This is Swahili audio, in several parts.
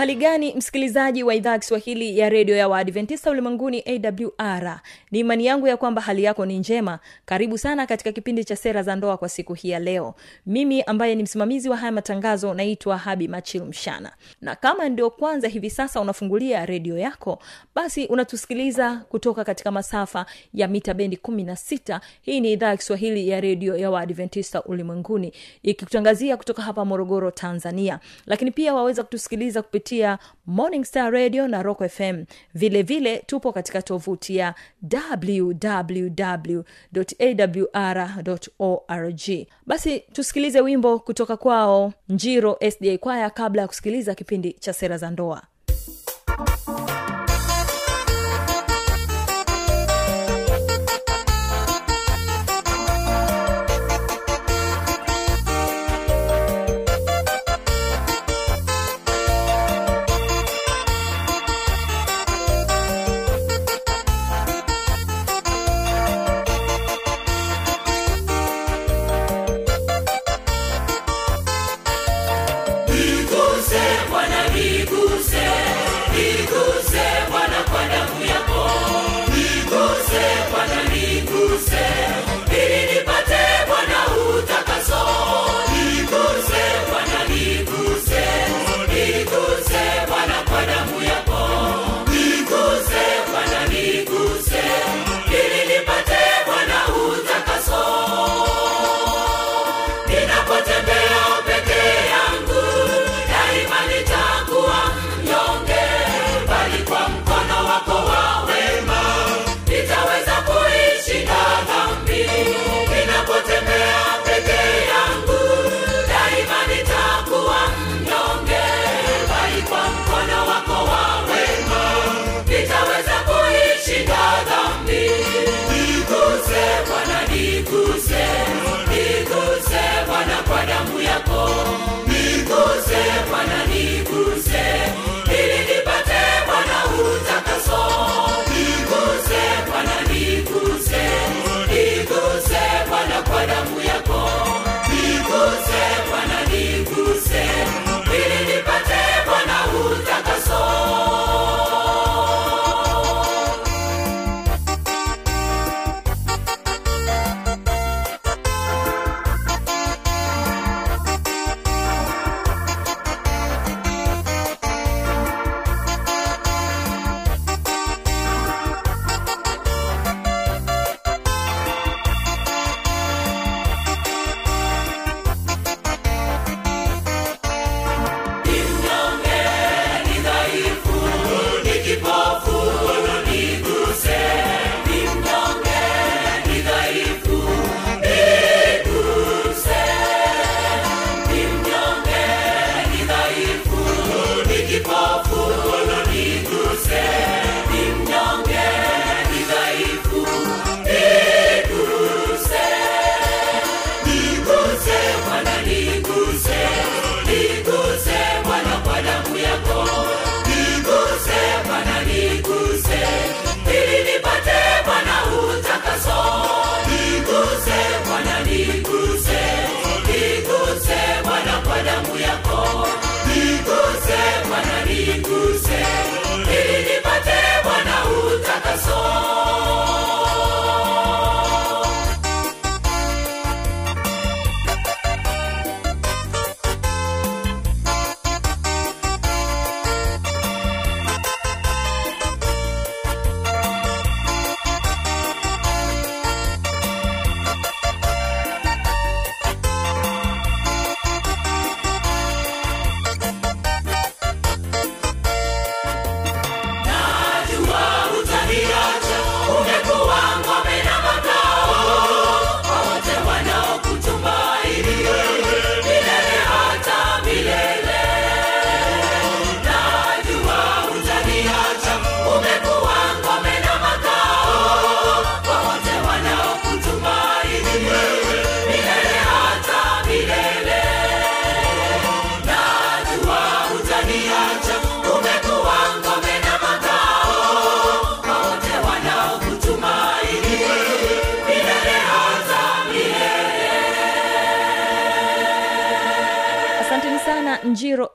uhali gani msikilizaji wa idhaa ya kiswahili ya redio ya waadventista ulimwenguni awr ni imani yangu ya kwamba hali yako ni njema. Karibu sana katika kipindi cha sera za ndoa kwa siku hii ya leo. Mimi ambaye ni msimamizi wa haya matangazo naitwa habi machil mshana. Na kama ndio kwanza hivi sasa unafungulia redio yako basi unatusikiliza kutoka katika masafa ya mita bendi 16 hii ni idhaa ya kiswahili ya redio ya waadventista ulimwenguni ikikutangazia kutoka hapa morogoro tanzania. Lakini pia waweza kutusikiliza kupitia morning star radio na rock fm vilevile vile tupo katika tovuti ya www.awr.org basi tusikilize wimbo kutoka kwao njiro sda kwaya kabla ya kusikiliza kipindi cha sera za ndoa kwa damu bwana niguse. Ili nipate bwana utakaso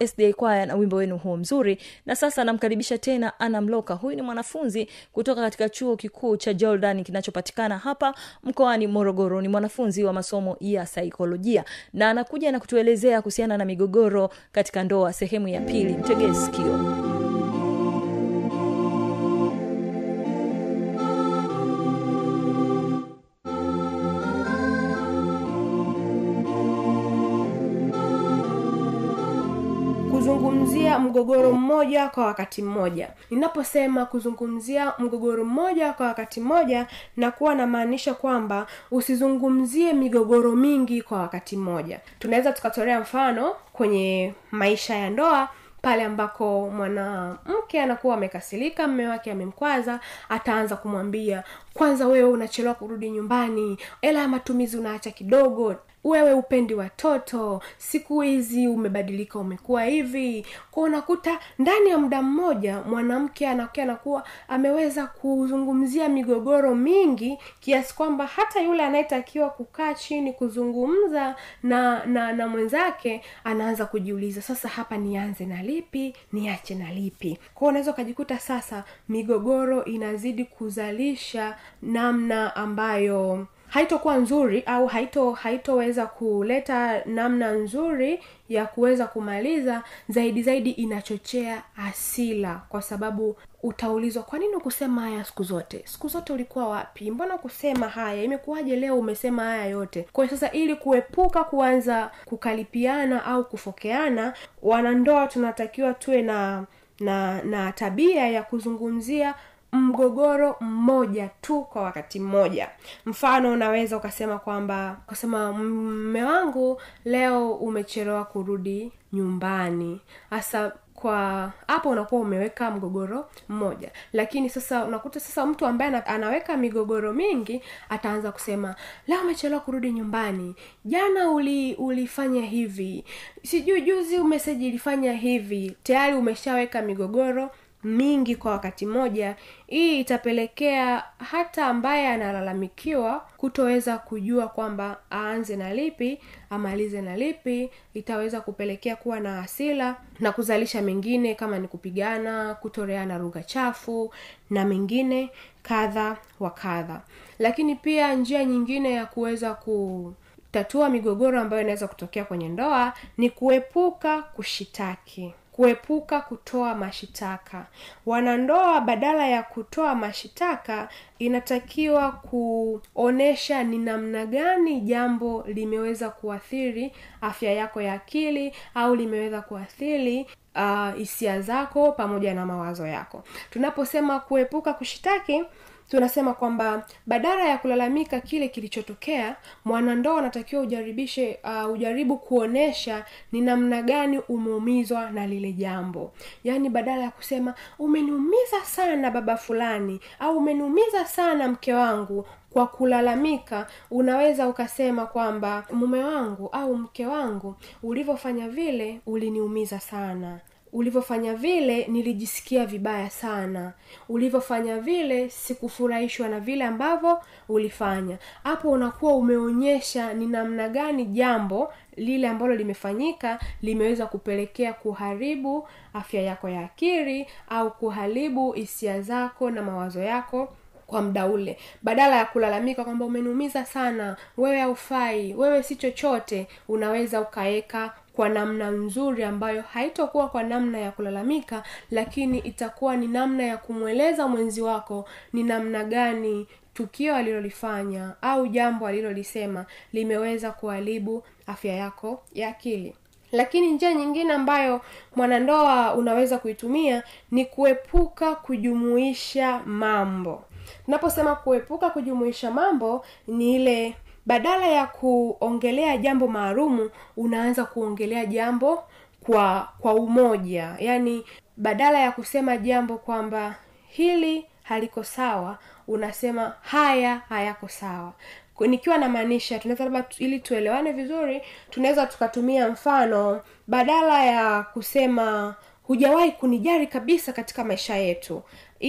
sda kwaya na wimbo wenu huo mzuri. Na sasa namkaribisha tena ana mloka. Huyu ni mwanafunzi kutoka katika chuo kikuu cha jordan kinachopatikana hapa mkoani morogoro. Ni mwanafunzi wa masomo ya saikolojia. Na anakuja na kutuelezea kuhusiana na migogoro katika ndoa sehemu ya pili. Mtegee kuzungumzia mgogoro mmoja kwa wakati mmoja. Ninaposema kuzungumzia mgogoro mmoja kwa wakati mmoja na kuwa namaanisha kwamba usizungumzie migogoro mingi kwa wakati mmoja. Tunaweza tukatolea mfano kwenye maisha ya ndoa pale ambako mwanamke anakuwa amekasirika mme wake amemkwaza ataanza kumwambia kwanza wewe unachelewa kurudi nyumbani ela ya matumizi unaacha kidogo wewe upendi watoto siku hizi umebadilika umekuwa hivi. Kwa unakuta ndani ya muda mmoja mwanamke anakuwa anakuwa ameweza kuzungumzia migogoro mingi kiasi kwamba hata yule anayetakiwa kukaa chini kuzungumza na na na mwenzake anaanza kujiuliza sasa hapa nianze na lipi? Niache na lipi? Kwao unaweza ukajikuta sasa migogoro inazidi kuzalisha namna ambayo haitokuwa nzuri au haito haitoweza kuleta namna nzuri ya kuweza kumaliza zaidi zaidi inachochea asila kwa sababu utaulizwa kwa nini ukusema haya siku zote? Siku zote ulikuwa wapi? Mbona kusema haya? Imekuwaje leo umesema haya yote? Kwa sasa ili kuepuka kuanza kukalipiana au kufokeana wanandoa tunatakiwa tuwe na na na tabia ya kuzungumzia mgogoro mmoja tu kwa wakati mmoja. Mfano unaweza ukasema kwamba ukasema mme wangu leo umechelewa kurudi nyumbani. Hasa kwa hapo unakuwa umeweka mgogoro mmoja. Lakini sasa unakuta sasa mtu ambaye anaweka migogoro mingi ataanza kusema leo umechelewa kurudi nyumbani. Jana uli ulifanya hivi. Sijui juzi umeseji ilifanya hivi. Tayari umeshaweka migogoro mingi kwa wakati mmoja hii itapelekea hata ambaye analalamikiwa kutoweza kujua kwamba aanze na lipi amalize na lipi itaweza kupelekea kuwa na hasila na kuzalisha mengine kama ni kupigana kutoreana lugha chafu na mengine kadha wa kadha. Lakini pia njia nyingine ya kuweza ku tatua migogoro ambayo inaweza kutokea kwenye ndoa ni kuepuka kushitaki kuepuka kutoa mashitaka. Wanandoa badala ya kutoa mashitaka inatakiwa kuonesha ni namna gani jambo limeweza kuathiri afya yako ya akili au limeweza kuathiri uh, hisia zako pamoja na mawazo yako. Tunaposema kuepuka kushitaki tunasema kwamba badala ya kulalamika kile kilichotokea mwanandoa anatakiwa ujaribishe uh, ujaribu kuonesha ni namna gani umeumizwa na lile jambo. Yaani badala ya kusema umeniumiza sana baba fulani au umeniumiza sana mke wangu kwa kulalamika unaweza ukasema kwamba mume wangu au mke wangu ulivyofanya vile uliniumiza sana ulivyofanya vile nilijisikia vibaya sana. Ulivyofanya vile sikufurahishwa na vile ambavyo ulifanya. Hapo unakuwa umeonyesha ni namna gani jambo lile ambalo limefanyika limeweza kupelekea kuharibu afya yako ya akili au kuharibu hisia zako na mawazo yako kwa mda ule. Badala ya kulalamika kwamba umeniumiza sana wewe haufai wewe si chochote unaweza ukaweka kwa namna nzuri ambayo haitokuwa kwa namna ya kulalamika lakini itakuwa ni namna ya kumweleza mwenzi wako ni namna gani tukio alilolifanya au jambo alilolisema limeweza kuharibu afya yako ya akili. Lakini njia nyingine ambayo mwanandoa unaweza kuitumia ni kuepuka kujumuisha mambo. Tunaposema kuepuka kujumuisha mambo ni ile badala ya kuongelea jambo maalumu unaanza kuongelea jambo kwa kwa umoja. Yaani badala ya kusema jambo kwamba hili haliko sawa unasema haya hayako sawa. Nikiwa namaanisha tunaweza labda ili tuelewane vizuri tunaweza tukatumia mfano badala ya kusema hujawahi kunijari kabisa katika maisha yetu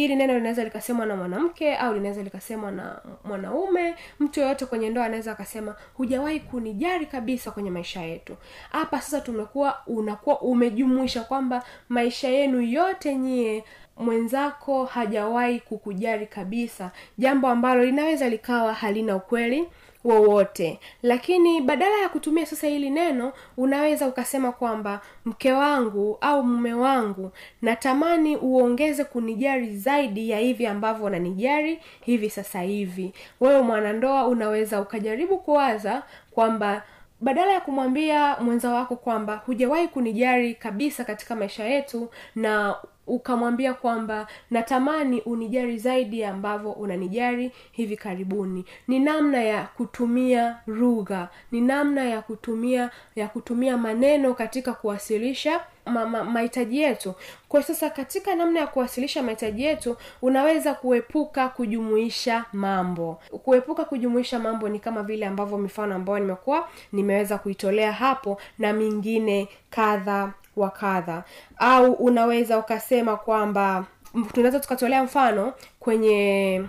ili neno linaweza likasemwa na mwanamke au linaweza likasemwa na mwanaume mtu yoyote kwenye ndoa anaweza akasema hujawahi kunijari kabisa kwenye maisha yetu. Hapa sasa tumekuwa unakuwa umejumuisha kwamba maisha yenu yote nyie mwenzako hajawahi kukujari kabisa jambo ambalo linaweza likawa halina ukweli wowote. Lakini badala ya kutumia sasa hili neno unaweza ukasema kwamba mke wangu au mume wangu natamani uongeze kunijari zaidi ya hivi ambavyo unanijari hivi sasa hivi. Wewe mwanandoa unaweza ukajaribu kuwaza kwamba badala ya kumwambia mwenza wako kwamba hujawahi kunijari kabisa katika maisha yetu na ukamwambia kwamba natamani unijari zaidi ambavyo unanijari hivi karibuni. Ni namna ya kutumia lugha. Ni namna ya kutumia ya kutumia maneno katika kuwasilisha ma- ma- mahitaji yetu. Kwa sasa katika namna ya kuwasilisha mahitaji yetu unaweza kuepuka kujumuisha mambo. Kuepuka kujumuisha mambo ni kama vile ambavyo mifano ambayo nimekuwa nimeweza kuitolea hapo na mingine kadha wa kadha. Au unaweza ukasema kwamba tunaweza tukatolea mfano kwenye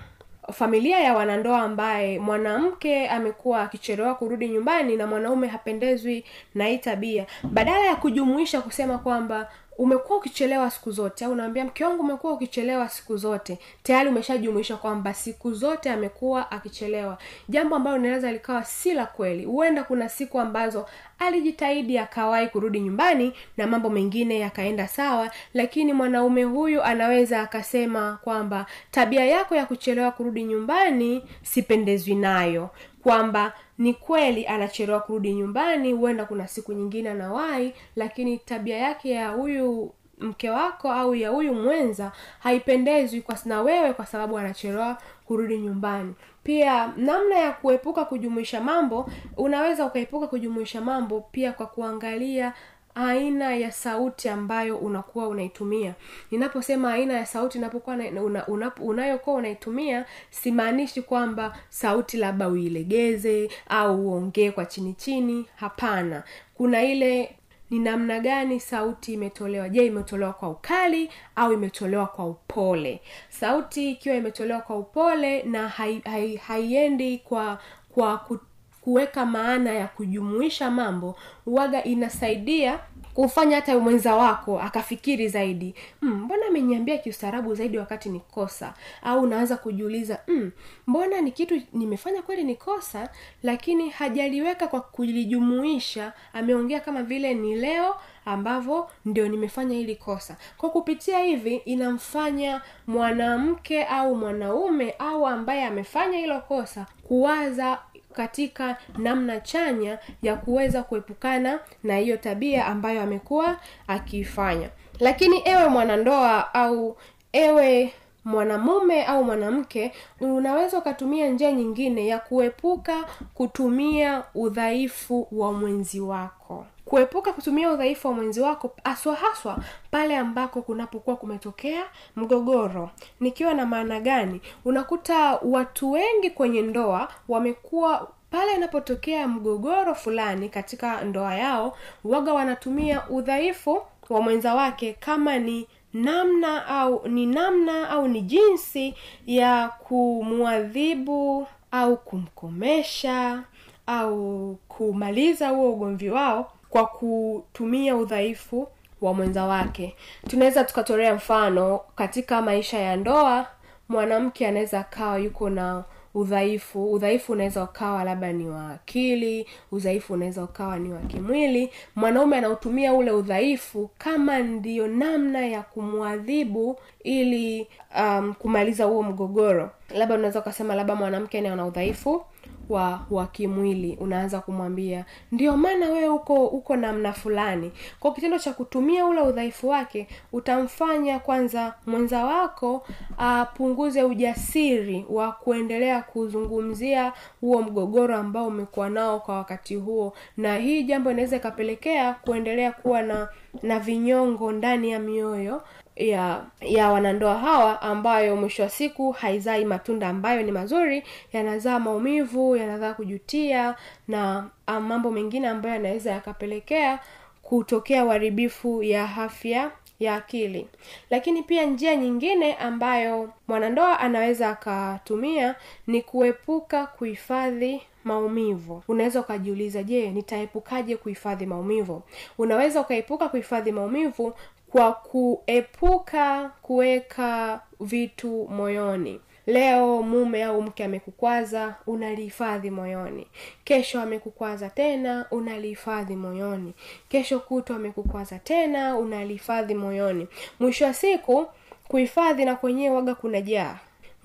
familia ya wanandoa ambaye mwanamke amekuwa akichelewa kurudi nyumbani na mwanaume hapendezwi na hii tabia. Badala ya kujumuisha kusema kwamba umekuwa ukichelewa siku zote au unaambia mke wangu umekuwa ukichelewa siku zote. Tayari umeshajumuisha kwamba siku zote amekuwa akichelewa. Jambo ambalo linaweza likawa si la kweli. Huenda kuna siku ambazo alijitahidi akawahi kurudi nyumbani na mambo mengine yakaenda sawa lakini mwanaume huyu anaweza akasema kwamba tabia yako ya kuchelewa kurudi nyumbani sipendezwi nayo. Kwamba ni kweli anachelewa kurudi nyumbani huenda kuna siku nyingine anawahi lakini tabia yake ya huyu mke wako au ya huyu mwenza haipendezwi kwa na wewe kwa sababu anachelewa kurudi nyumbani. Pia namna ya kuepuka kujumuisha mambo unaweza ukaepuka kujumuisha mambo pia kwa kuangalia aina ya sauti ambayo unakuwa unaitumia. Ninaposema aina ya sauti unapokuwa una, una, una, unayokuwa unaitumia simaanishi kwamba sauti labda uilegeze au uongee kwa chini chini. Hapana. Kuna ile ni namna gani sauti imetolewa. Je imetolewa kwa ukali au imetolewa kwa upole? Sauti ikiwa imetolewa kwa upole na haiendi hai, haiendi kwa kwa kuweka maana ya kujumuisha mambo waga inasaidia kufanya hata mwenza wako akafikiri zaidi mm, mbona ameniambia kiustaarabu zaidi wakati ni kosa? Au unaanza kujiuliza mm, mbona ni kitu nimefanya kweli ni kosa lakini hajaliweka kwa kulijumuisha ameongea kama vile ni leo ambavyo ndio nimefanya hili kosa. Kwa kupitia hivi inamfanya mwanamke au mwanaume au ambaye amefanya hilo kosa kuwaza katika namna chanya ya kuweza kuepukana na hiyo tabia ambayo amekuwa akiifanya. Lakini ewe mwanandoa au ewe mwanamume au mwanamke unaweza ukatumia njia nyingine ya kuepuka kutumia udhaifu wa mwenzi wako kuepuka kutumia udhaifu wa mwenzi wako haswa haswa pale ambako kunapokuwa kumetokea mgogoro. Nikiwa na maana gani? Unakuta watu wengi kwenye ndoa wamekuwa pale inapotokea mgogoro fulani katika ndoa yao waga wanatumia udhaifu wa mwenza wake kama ni namna au ni namna au ni jinsi ya kumwadhibu au kumkomesha au kumaliza huo ugomvi wao kwa kutumia udhaifu wa mwenza wake. Tunaweza tukatolea mfano katika maisha ya ndoa mwanamke anaweza akawa yuko na udhaifu. Udhaifu unaweza ukawa labda ni wa akili udhaifu unaweza ukawa ni wa kimwili. Mwanaume anautumia ule udhaifu kama ndiyo namna ya kumwadhibu ili um, kumaliza huo mgogoro. Labda unaweza ukasema labda mwanamke ni ana udhaifu wa wa kimwili unaanza kumwambia ndio maana wewe uko uko namna fulani. Kwa kitendo cha kutumia ule udhaifu wake utamfanya kwanza mwenza wako apunguze ujasiri wa kuendelea kuzungumzia huo mgogoro ambao umekuwa nao kwa wakati huo. Na hii jambo inaweza ikapelekea kuendelea kuwa na na vinyongo ndani ya mioyo ya ya wanandoa hawa ambayo mwisho wa siku haizai matunda ambayo ni mazuri yanazaa maumivu yanazaa kujutia na mambo mengine ambayo yanaweza yakapelekea kutokea uharibifu ya afya ya akili. Lakini pia njia nyingine ambayo mwanandoa anaweza akatumia ni kuepuka kuhifadhi maumivu. Unaweza ukajiuliza je nitaepukaje kuhifadhi maumivu? Unaweza ukaepuka kuhifadhi maumivu kwa kuepuka kuweka vitu moyoni. Leo mume au mke amekukwaza unalihifadhi moyoni. Kesho amekukwaza tena unalihifadhi moyoni. Kesho kuto amekukwaza tena unalihifadhi moyoni. Mwisho wa siku kuhifadhi na kwenyewe waga kuna jaa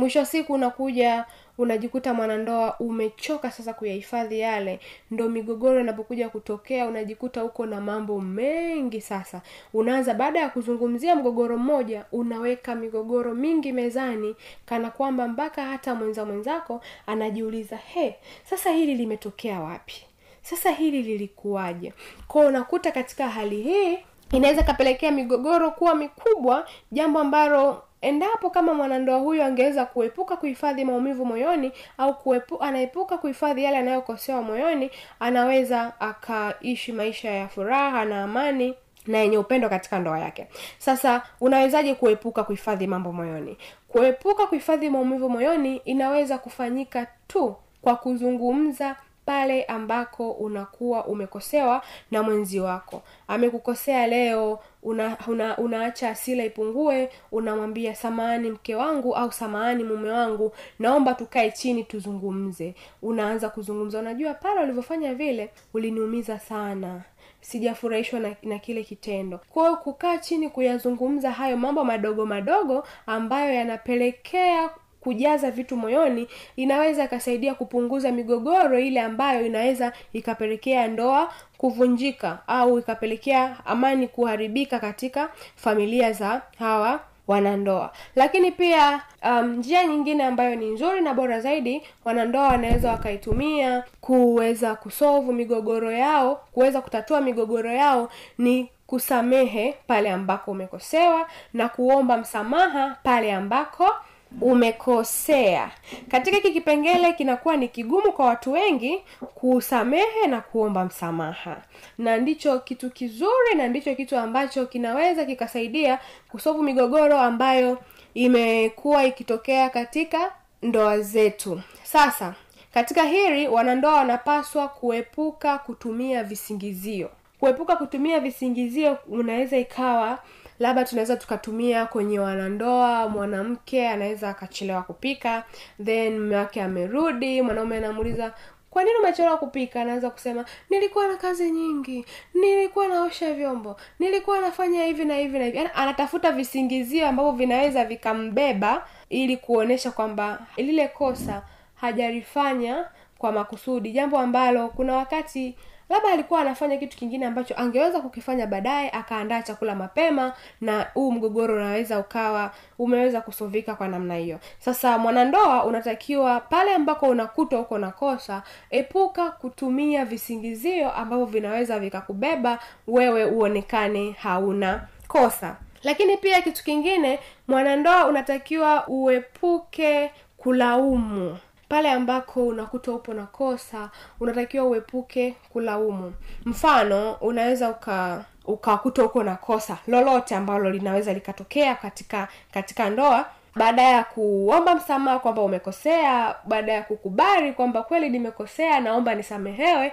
mwisho wa siku unakuja unajikuta mwanandoa umechoka sasa kuyahifadhi yale ndo migogoro inapokuja kutokea unajikuta uko na mambo mengi sasa. Unaanza baada ya kuzungumzia mgogoro mmoja unaweka migogoro mingi mezani kana kwamba mpaka hata mwenza mwenzako anajiuliza he sasa hili limetokea wapi? Sasa hili lilikuwaje? Kwao unakuta katika hali hii inaweza kapelekea migogoro kuwa mikubwa jambo ambalo endapo kama mwanandoa huyo angeweza kuepuka kuhifadhi maumivu moyoni au kuepu, anaepuka kuhifadhi yale anayokosewa moyoni anaweza akaishi maisha ya furaha na amani na yenye upendo katika ndoa yake. Sasa unawezaje kuepuka kuhifadhi mambo moyoni? Kuepuka kuhifadhi maumivu moyoni inaweza kufanyika tu kwa kuzungumza pale ambako unakuwa umekosewa na mwenzi wako. Amekukosea leo una, una unaacha asila ipungue unamwambia samahani mke wangu au samahani mume wangu naomba tukae chini tuzungumze. Unaanza kuzungumza. Unajua pale ulivyofanya vile uliniumiza sana. Sijafurahishwa na, na kile kitendo. Kwa kukaa chini kuyazungumza hayo mambo madogo madogo ambayo yanapelekea kujaza vitu moyoni inaweza ikasaidia kupunguza migogoro ile ambayo inaweza ikapelekea ndoa kuvunjika au ikapelekea amani kuharibika katika familia za hawa wanandoa. Lakini pia um, njia nyingine ambayo ni nzuri na bora zaidi wanandoa wanaweza wakaitumia kuweza kusovu migogoro yao kuweza kutatua migogoro yao ni kusamehe pale ambako umekosewa na kuomba msamaha pale ambako umekosea. Katika hiki kipengele kinakuwa ni kigumu kwa watu wengi kusamehe na kuomba msamaha. Na ndicho kitu kizuri na ndicho kitu ambacho kinaweza kikasaidia kusovu migogoro ambayo imekuwa ikitokea katika ndoa zetu. Sasa katika hili wanandoa wanapaswa kuepuka kutumia visingizio. Kuepuka kutumia visingizio unaweza ikawa labda tunaweza tukatumia kwenye wanandoa mwanamke anaweza akachelewa kupika then mume wake amerudi mwanaume anamuuliza kwa nini umechelewa kupika? Anaweza kusema nilikuwa na kazi nyingi nilikuwa naosha vyombo nilikuwa nafanya hivi na hivi na hivi. Anatafuta visingizio ambavyo vinaweza vikambeba ili kuonyesha kwamba lile kosa hajalifanya kwa makusudi. Jambo ambalo kuna wakati labda alikuwa anafanya kitu kingine ambacho angeweza kukifanya baadaye akaandaa chakula mapema na huu mgogoro unaweza ukawa umeweza kusovika kwa namna hiyo. Sasa mwanandoa unatakiwa pale ambako unakuta uko na kosa epuka kutumia visingizio ambavyo vinaweza vikakubeba wewe uonekane hauna kosa. Lakini pia kitu kingine mwanandoa unatakiwa uepuke kulaumu pale ambako unakuta upo na kosa unatakiwa uepuke kulaumu. Mfano unaweza uka ukakuta uko na kosa lolote ambalo linaweza likatokea katika katika ndoa baada ya kuomba msamaha kwamba umekosea baada ya kukubali kwamba kweli nimekosea naomba nisamehewe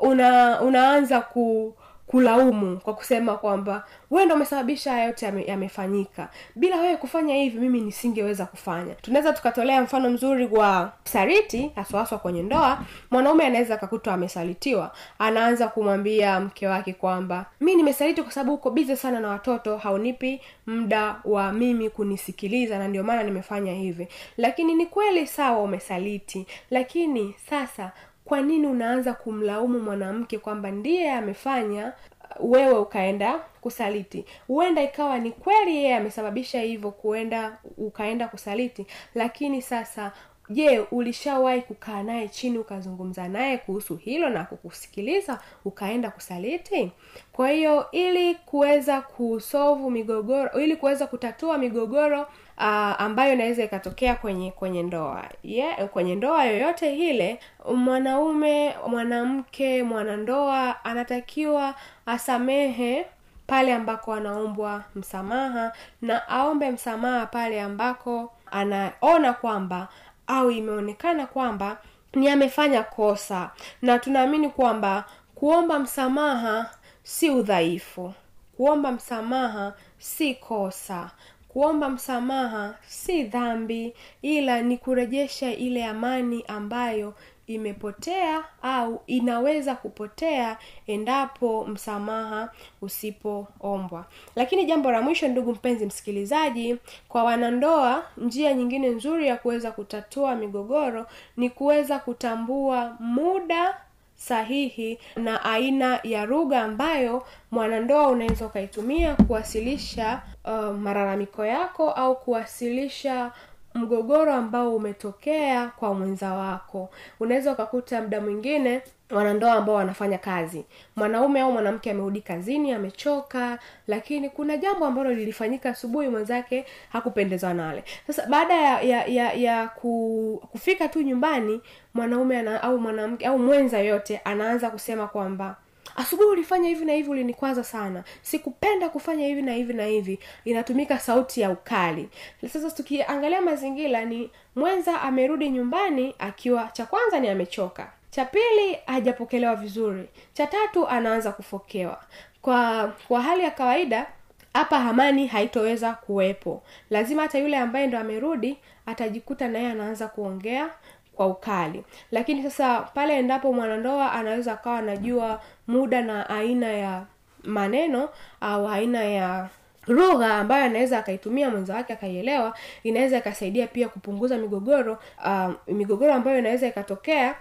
una unaanza ku kulaumu kwa kusema kwamba wewe ndo umesababisha haya yote yame, yamefanyika. Bila wewe kufanya hivi mimi nisingeweza kufanya. Tunaweza tukatolea mfano mzuri wa sariti haswahaswa kwenye ndoa. Mwanaume anaweza akakutwa amesalitiwa. Anaanza kumwambia mke wake kwamba mi nimesaliti kwa sababu uko bize sana na watoto haunipi muda wa mimi kunisikiliza na ndio maana nimefanya hivi. Lakini ni kweli sawa umesaliti. Lakini sasa kwa nini unaanza kumlaumu mwanamke kwamba ndiye amefanya wewe ukaenda kusaliti? Huenda ikawa ni kweli yeye amesababisha hivyo kuenda ukaenda kusaliti lakini sasa je ulishawahi kukaa naye chini ukazungumza naye kuhusu hilo na kukusikiliza ukaenda kusaliti? Kwa hiyo ili kuweza kusovu migogoro ili kuweza kutatua migogoro uh, ambayo inaweza ikatokea kwenye kwenye ndoa. Yeah, kwenye ndoa yoyote ile mwanaume mwanamke mwanandoa anatakiwa asamehe pale ambako anaombwa msamaha na aombe msamaha pale ambako anaona kwamba au imeonekana kwamba ni amefanya kosa. Na tunaamini kwamba kuomba msamaha si udhaifu. Kuomba msamaha si kosa kuomba msamaha si dhambi ila ni kurejesha ile amani ambayo imepotea au inaweza kupotea endapo msamaha usipoombwa. Lakini jambo la mwisho ndugu mpenzi msikilizaji kwa wanandoa njia nyingine nzuri ya kuweza kutatua migogoro ni kuweza kutambua muda sahihi na aina ya lugha ambayo mwanandoa unaweza ukaitumia kuwasilisha uh, malalamiko yako au kuwasilisha mgogoro ambao umetokea kwa mwenza wako. Unaweza ukakuta muda mwingine wanandoa ambao wanafanya kazi. Mwanaume au mwanamke amerudi kazini amechoka lakini kuna jambo ambalo lilifanyika asubuhi mwenzake hakupendezwa nale sasa baada ya ya, ya, ya ku, kufika tu nyumbani mwanaume ana, au mwanamke au mwenza yoyote anaanza kusema kwamba asubuhi ulifanya hivi na hivi ulinikwaza sana. Sikupenda kufanya hivi na hivi na hivi. Inatumika sauti ya ukali. Sasa tukiangalia mazingira ni mwenza amerudi nyumbani akiwa cha kwanza ni amechoka. Cha pili hajapokelewa vizuri. Cha tatu anaanza kufokewa. Kwa kwa hali ya kawaida hapa amani haitoweza kuwepo. Lazima hata yule ambaye ndo amerudi atajikuta naye anaanza kuongea kwa ukali. Lakini sasa pale endapo mwanandoa anaweza akawa anajua muda na aina ya maneno au aina ya lugha ambayo anaweza akaitumia mwenza wake akaielewa inaweza ikasaidia pia kupunguza migogoro uh, migogoro ambayo inaweza ikatokea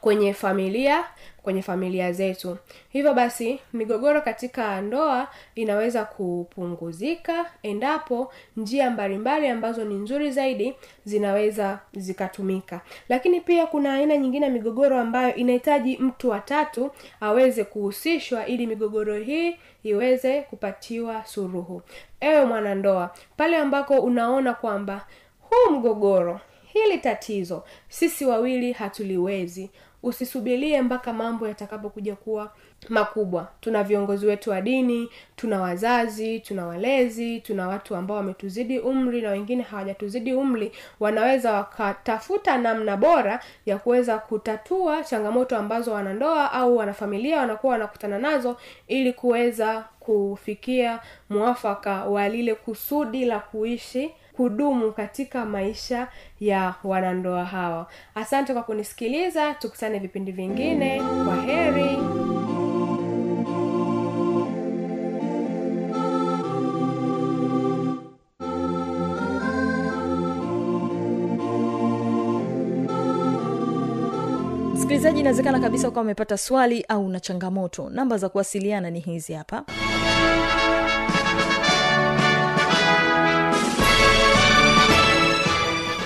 kwenye familia kwenye familia zetu. Hivyo basi migogoro katika ndoa inaweza kupunguzika endapo njia mbalimbali ambazo ni nzuri zaidi zinaweza zikatumika. Lakini pia kuna aina nyingine ya migogoro ambayo inahitaji mtu watatu aweze kuhusishwa ili migogoro hii iweze kupatiwa suruhu ewe mwanandoa pale ambako unaona kwamba huu mgogoro hili tatizo sisi wawili hatuliwezi. Usisubirie mpaka mambo yatakapokuja kuwa makubwa. Tuna viongozi wetu wa dini tuna wazazi tuna walezi tuna watu ambao wametuzidi umri na wengine hawajatuzidi umri. Wanaweza wakatafuta namna bora ya kuweza kutatua changamoto ambazo wanandoa au wanafamilia wanakuwa wanakutana nazo ili kuweza kufikia mwafaka wa lile kusudi la kuishi kudumu katika maisha ya wanandoa hawa. Asante kwa kunisikiliza tukutane vipindi vingine. Kwa heri. Msikilizaji inawezekana kabisa ukawa umepata swali au na changamoto. Namba za kuwasiliana ni hizi hapa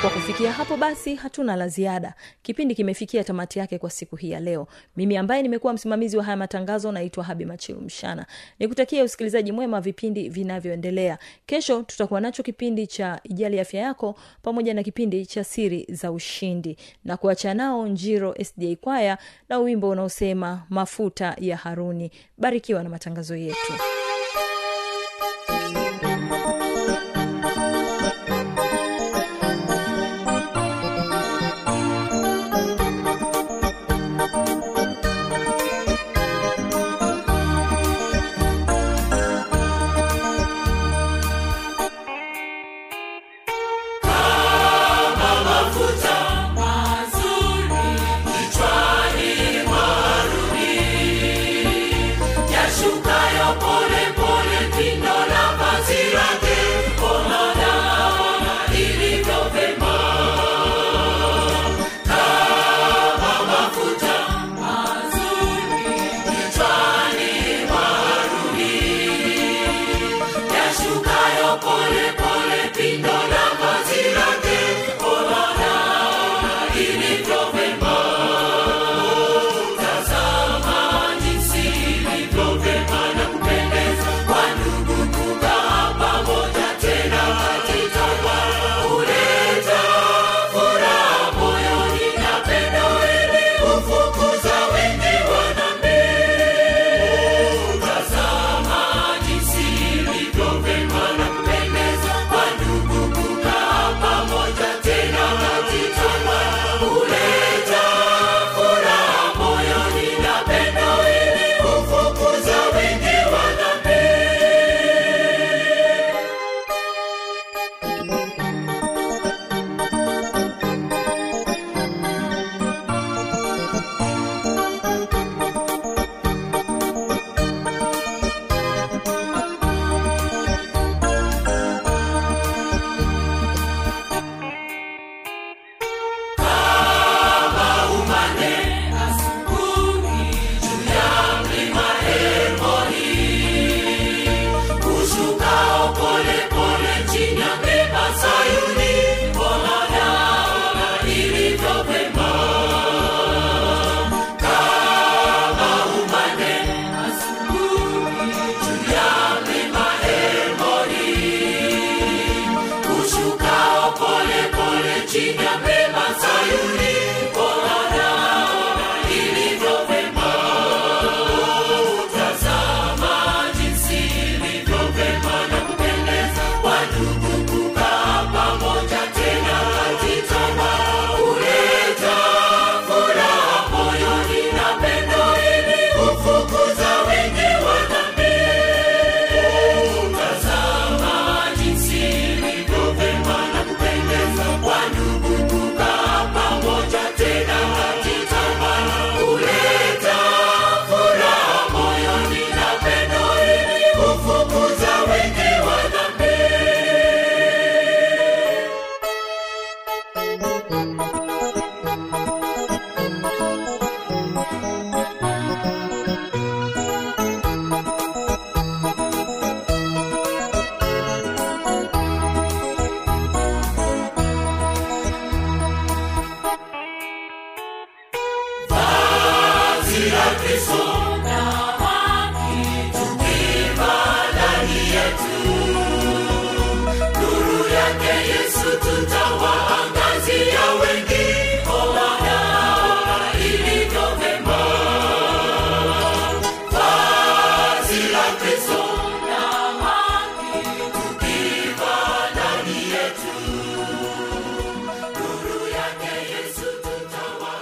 kwa kufikia hapo basi hatuna la ziada. Kipindi kimefikia tamati yake kwa siku hii ya leo. Mimi ambaye nimekuwa msimamizi wa haya matangazo naitwa habi machilu mshana. Nikutakia usikilizaji mwema vipindi vinavyoendelea. Kesho tutakuwa nacho kipindi cha ijali afya yako pamoja na kipindi cha siri za ushindi. Na kuacha nao njiro sda kwaya na wimbo unaosema mafuta ya haruni. Barikiwa na matangazo yetu